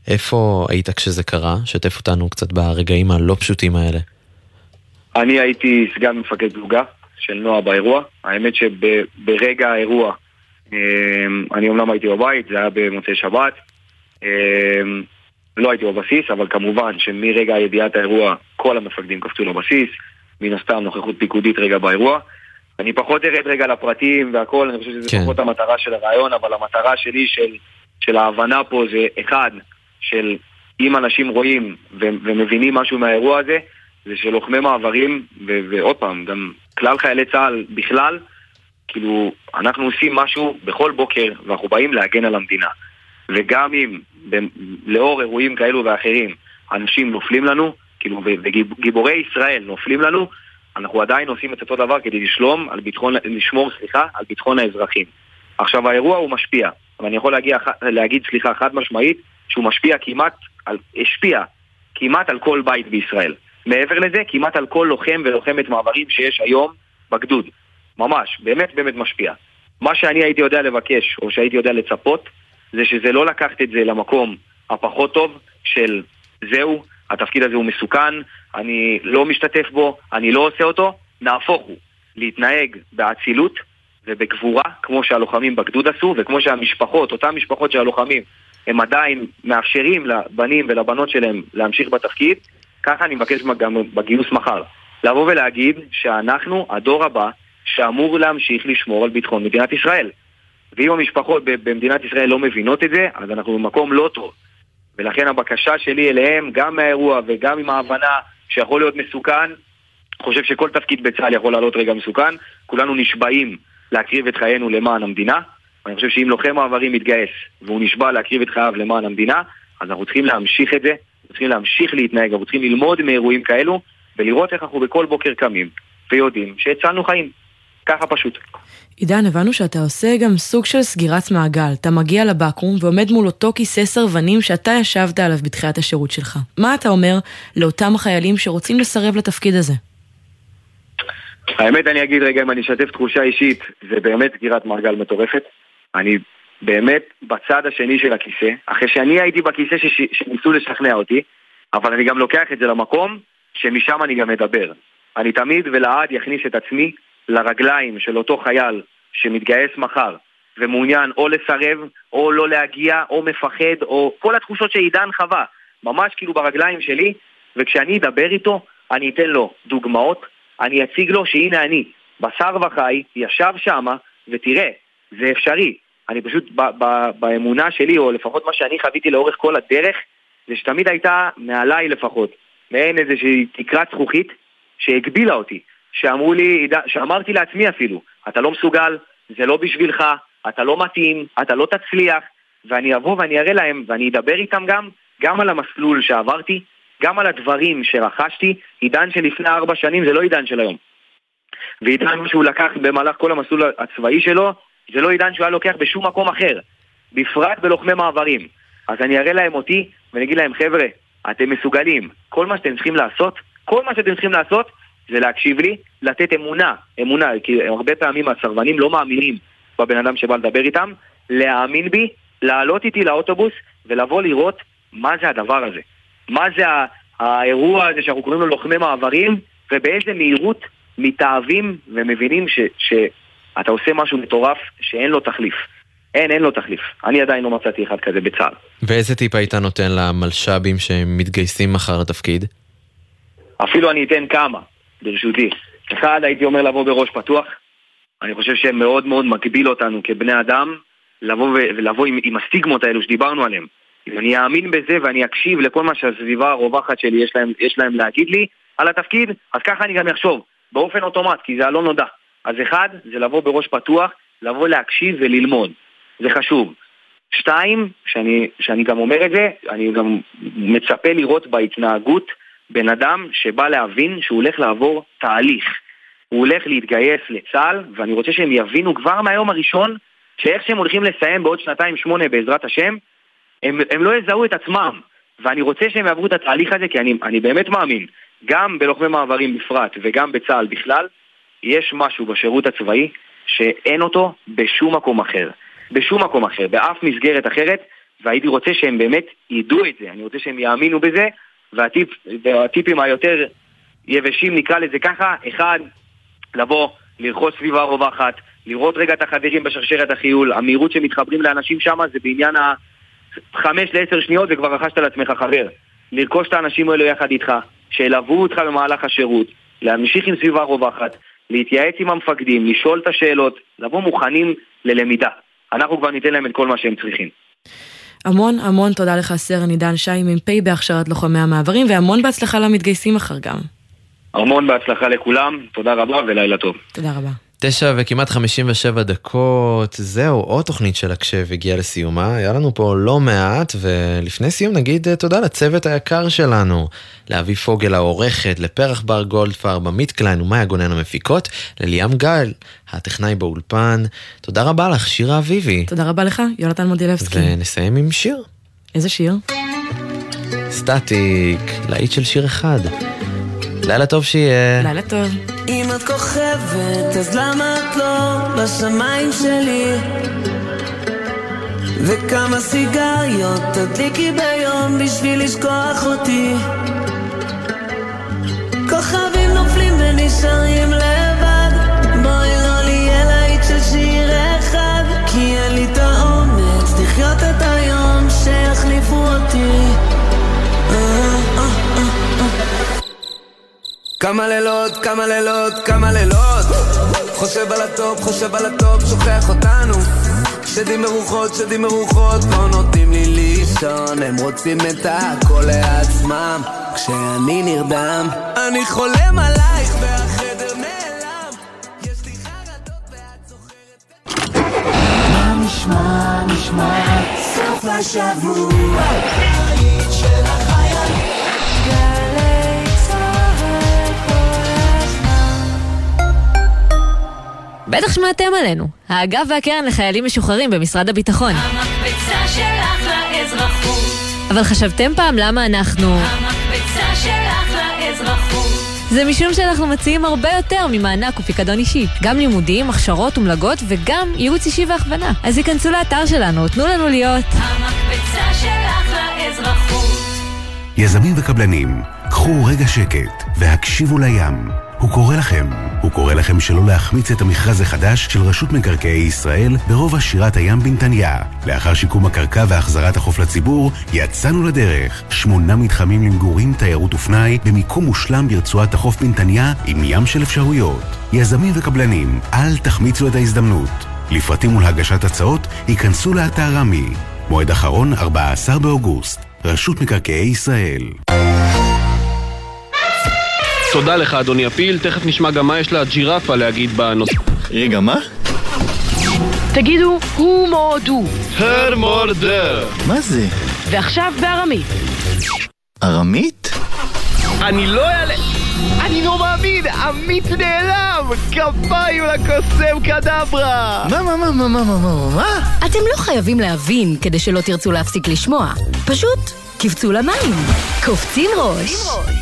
איפה היית כשזה קרה? שתף אותנו קצת ברגעים הלא פשוטים האלה. אני הייתי סגן מפקד פלוגה של נועה באירוע. האמת שברגע האירוע, אמ, אני אומנם הייתי בבית, זה היה במוצאי שבת. אמ, לא הייתי בבסיס, אבל כמובן שמרגע ידיעת האירוע כל המפקדים קפצו לבסיס. מן הסתם נוכחות פיקודית רגע באירוע. אני פחות ארד רגע לפרטים והכל, אני חושב שזה כן. פחות המטרה של הרעיון, אבל המטרה שלי של, של ההבנה פה זה אחד, של אם אנשים רואים ו- ומבינים משהו מהאירוע הזה, זה שלוחמי מעברים, ו- ועוד פעם, גם כלל חיילי צה"ל בכלל, כאילו, אנחנו עושים משהו בכל בוקר, ואנחנו באים להגן על המדינה. וגם אם ב- לאור אירועים כאלו ואחרים, אנשים נופלים לנו, כאילו, וגיבורי ישראל נופלים לנו, אנחנו עדיין עושים את אותו דבר כדי לשלום, על ביטחון, לשמור, סליחה, על ביטחון האזרחים. עכשיו האירוע הוא משפיע, אבל אני יכול להגיע, להגיד, סליחה, חד משמעית, שהוא משפיע כמעט, על, השפיע כמעט על כל בית בישראל. מעבר לזה, כמעט על כל לוחם ולוחמת מעברים שיש היום בגדוד. ממש, באמת באמת משפיע. מה שאני הייתי יודע לבקש, או שהייתי יודע לצפות, זה שזה לא לקחת את זה למקום הפחות טוב של זהו, התפקיד הזה הוא מסוכן, אני לא משתתף בו, אני לא עושה אותו, נהפוך הוא, להתנהג באצילות ובגבורה, כמו שהלוחמים בגדוד עשו, וכמו שהמשפחות, אותן משפחות של הלוחמים, הם עדיין מאפשרים לבנים ולבנות שלהם להמשיך בתפקיד, ככה אני מבקש גם בגיוס מחר. לבוא ולהגיד שאנחנו, הדור הבא, שאמור להמשיך לשמור על ביטחון מדינת ישראל. ואם המשפחות במדינת ישראל לא מבינות את זה, אז אנחנו במקום לא טוב. ולכן הבקשה שלי אליהם, גם מהאירוע וגם עם ההבנה שיכול להיות מסוכן, חושב שכל תפקיד בצה"ל יכול לעלות רגע מסוכן, כולנו נשבעים להקריב את חיינו למען המדינה, ואני חושב שאם לוחם מעברים מתגייס והוא נשבע להקריב את חייו למען המדינה, אז אנחנו צריכים להמשיך את זה, אנחנו צריכים להמשיך להתנהג, אנחנו צריכים ללמוד מאירועים כאלו ולראות איך אנחנו בכל בוקר קמים ויודעים שהצלנו חיים. ככה פשוט. עידן, הבנו שאתה עושה גם סוג של סגירת מעגל. אתה מגיע לבקו"ם ועומד מול אותו כיסא סרבנים שאתה ישבת עליו בתחילת השירות שלך. מה אתה אומר לאותם החיילים שרוצים לסרב לתפקיד הזה? האמת, אני אגיד רגע, אם אני אשתף תחושה אישית, זה באמת סגירת מעגל מטורפת. אני באמת בצד השני של הכיסא, אחרי שאני הייתי בכיסא שש... שניסו לשכנע אותי, אבל אני גם לוקח את זה למקום שמשם אני גם מדבר. אני תמיד ולעד יכניס את עצמי לרגליים של אותו חייל שמתגייס מחר ומעוניין או לסרב, או לא להגיע, או מפחד, או כל התחושות שעידן חווה, ממש כאילו ברגליים שלי, וכשאני אדבר איתו, אני אתן לו דוגמאות, אני אציג לו שהנה אני, בשר וחי, ישב שמה, ותראה, זה אפשרי. אני פשוט, ב- ב- באמונה שלי, או לפחות מה שאני חוויתי לאורך כל הדרך, זה שתמיד הייתה, מעליי לפחות, מעין איזושהי תקרת זכוכית שהגבילה אותי. שאמרו לי, שאמרתי לעצמי אפילו, אתה לא מסוגל, זה לא בשבילך, אתה לא מתאים, אתה לא תצליח, ואני אבוא ואני אראה להם, ואני אדבר איתם גם, גם על המסלול שעברתי, גם על הדברים שרכשתי, עידן שלפני ארבע שנים זה לא עידן של היום. ועידן שהוא לקח במהלך כל המסלול הצבאי שלו, זה לא עידן שהוא היה לוקח בשום מקום אחר, בפרט בלוחמי מעברים. אז אני אראה להם אותי, ואני אגיד להם, חבר'ה, אתם מסוגלים, כל מה שאתם צריכים לעשות, כל מה שאתם צריכים לעשות, זה להקשיב לי, לתת אמונה, אמונה, כי הרבה פעמים הסרבנים לא מאמינים בבן אדם שבא לדבר איתם, להאמין בי, לעלות איתי לאוטובוס ולבוא לראות מה זה הדבר הזה. מה זה האירוע הזה שאנחנו קוראים לו לוחמי מעברים, ובאיזה מהירות מתאהבים ומבינים ש, שאתה עושה משהו מטורף שאין לו תחליף. אין, אין לו תחליף. אני עדיין לא מצאתי אחד כזה בצה"ל. ואיזה טיפ היית נותן למלש"בים שמתגייסים מחר לתפקיד? אפילו אני אתן כמה. ברשותי. אחד, הייתי אומר לבוא בראש פתוח. אני חושב שמאוד מאוד מגביל אותנו כבני אדם לבוא ולבוא עם, עם הסטיגמות האלו שדיברנו עליהן. אם אני אאמין בזה ואני אקשיב לכל מה שהסביבה הרווחת שלי יש להם, יש להם להגיד לי על התפקיד, אז ככה אני גם אחשוב, באופן אוטומט, כי זה הלא נודע. אז אחד, זה לבוא בראש פתוח, לבוא להקשיב וללמוד. זה חשוב. שתיים, שאני, שאני גם אומר את זה, אני גם מצפה לראות בהתנהגות בן אדם שבא להבין שהוא הולך לעבור תהליך. הוא הולך להתגייס לצה"ל, ואני רוצה שהם יבינו כבר מהיום הראשון, שאיך שהם הולכים לסיים בעוד שנתיים שמונה בעזרת השם, הם, הם לא יזהו את עצמם. ואני רוצה שהם יעברו את התהליך הזה, כי אני, אני באמת מאמין, גם בלוחמי מעברים בפרט וגם בצה"ל בכלל, יש משהו בשירות הצבאי שאין אותו בשום מקום אחר. בשום מקום אחר, באף מסגרת אחרת, והייתי רוצה שהם באמת ידעו את זה, אני רוצה שהם יאמינו בזה, והטיפ, והטיפים היותר יבשים נקרא לזה ככה, אחד, לבוא, לרחוץ סביבה רווחת, לראות רגע את החברים בשרשרת החיול, המהירות שמתחברים לאנשים שם זה בעניין החמש לעשר שניות וכבר רכשת לעצמך חבר. לרכוש את האנשים האלו יחד איתך, שילוו אותך במהלך השירות, להמשיך עם סביבה רווחת, להתייעץ עם המפקדים, לשאול את השאלות, לבוא מוכנים ללמידה. אנחנו כבר ניתן להם את כל מה שהם צריכים. המון המון תודה לך סרן עידן שי, מ"פ בהכשרת לוחמי המעברים, והמון בהצלחה למתגייסים מחר גם. המון בהצלחה לכולם, תודה רבה ולילה טוב. תודה רבה. תשע וכמעט 57 דקות, זהו, עוד תוכנית של הקשב הגיעה לסיומה, היה לנו פה לא מעט, ולפני סיום נגיד אה, תודה לצוות היקר שלנו, לאבי פוגל העורכת, לפרח בר גולדפרב, עמית קליין ומאיה גונן המפיקות, לליאם גל, הטכנאי באולפן, תודה רבה לך, שירה אביבי. תודה רבה לך, יונתן מודילבסקי. ונסיים עם שיר. איזה שיר? סטטיק, להיט של שיר אחד. לילה טוב שיהיה. לילה טוב. אם את כוכבת, אז למה את לא בשמיים שלי? וכמה סיגריות תדליקי ביום בשביל לשכוח אותי? כוכבים נופלים ונשארים לבד כמה לילות, כמה לילות, כמה לילות. חושב על הטופ, חושב על הטופ, שוכח אותנו. שדים ורוחות, שדים ורוחות לא נותנים לי לישון. הם רוצים את הכל לעצמם כשאני נרדם. אני חולם עלייך והחדר נעלם. מה נשמע, נשמע, סוף השבוע, בטח שמעתם עלינו, האגף והקרן לחיילים משוחררים במשרד הביטחון. המקפצה שלך לאזרחות, אבל חשבתם פעם למה אנחנו... המקפצה שלך לאזרחות. זה משום שאנחנו מציעים הרבה יותר ממענק ופיקדון אישי. גם לימודים, הכשרות ומלגות וגם ייעוץ אישי והכוונה. אז היכנסו לאתר שלנו, תנו לנו להיות... המקפצה שלך לאזרחות. יזמים וקבלנים, קחו רגע שקט והקשיבו לים. הוא קורא לכם, הוא קורא לכם שלא להחמיץ את המכרז החדש של רשות מקרקעי ישראל ברובע שירת הים בנתניה. לאחר שיקום הקרקע והחזרת החוף לציבור, יצאנו לדרך. שמונה מתחמים למגורים, תיירות ופנאי, במיקום מושלם ברצועת החוף בנתניה, עם ים של אפשרויות. יזמים וקבלנים, אל תחמיצו את ההזדמנות. לפרטים ולהגשת הצעות, ייכנסו לאתר רמי. מועד אחרון, 14 באוגוסט. רשות מקרקעי ישראל. תודה לך אדוני הפיל, תכף נשמע גם מה יש לג'ירפה להגיד בנושא. רגע, מה? תגידו, הוא מורדו. הר מורדר. מה זה? ועכשיו בארמית. ארמית? אני לא אעלה... אני לא מאמין! עמית נעלם! כפיים לקוסם קדברה! מה, מה, מה, מה, מה, מה, מה, מה? אתם לא חייבים להבין כדי שלא תרצו להפסיק לשמוע. פשוט קפצו למים. קופצים ראש.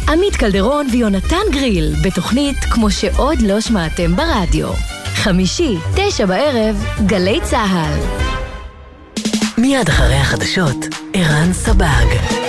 עמית קלדרון ויונתן גריל, בתוכנית כמו שעוד לא שמעתם ברדיו. חמישי, תשע בערב, גלי צה"ל. מיד אחרי החדשות, ערן סבג.